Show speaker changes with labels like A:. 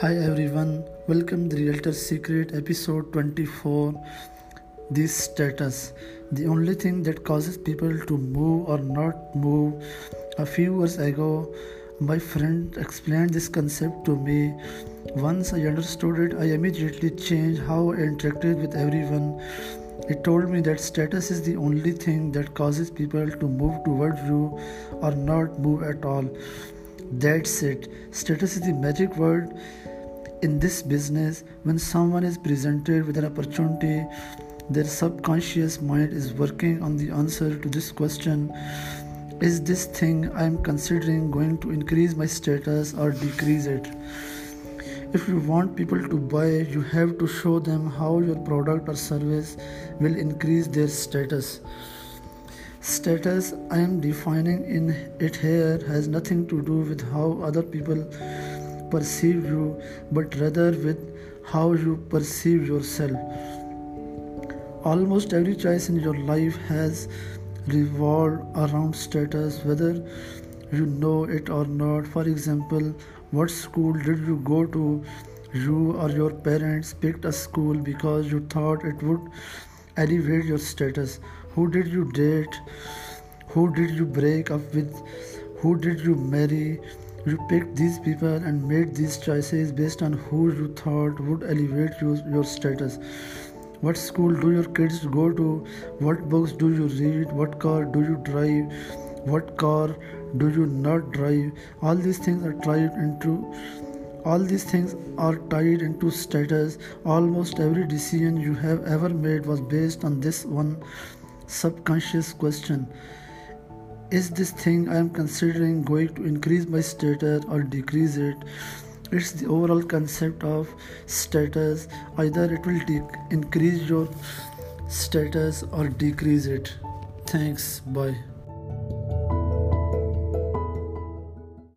A: Hi everyone, welcome the Realtor Secret episode 24. This status, the only thing that causes people to move or not move. A few years ago, my friend explained this concept to me. Once I understood it, I immediately changed how I interacted with everyone. He told me that status is the only thing that causes people to move towards you or not move at all. That's it. Status is the magic word in this business. When someone is presented with an opportunity, their subconscious mind is working on the answer to this question Is this thing I am considering going to increase my status or decrease it? If you want people to buy, you have to show them how your product or service will increase their status. Status I am defining in it here has nothing to do with how other people perceive you, but rather with how you perceive yourself. Almost every choice in your life has revolved around status, whether you know it or not. For example, what school did you go to? You or your parents picked a school because you thought it would elevate your status. Who did you date? Who did you break up with? Who did you marry? You picked these people and made these choices based on who you thought would elevate your, your status. What school do your kids go to? What books do you read? What car do you drive? What car do you not drive? All these things are tied into all these things are tied into status. Almost every decision you have ever made was based on this one subconscious question is this thing I am considering going to increase my status or decrease it? It's the overall concept of status. Either it will de- increase your status or decrease it. Thanks. Bye.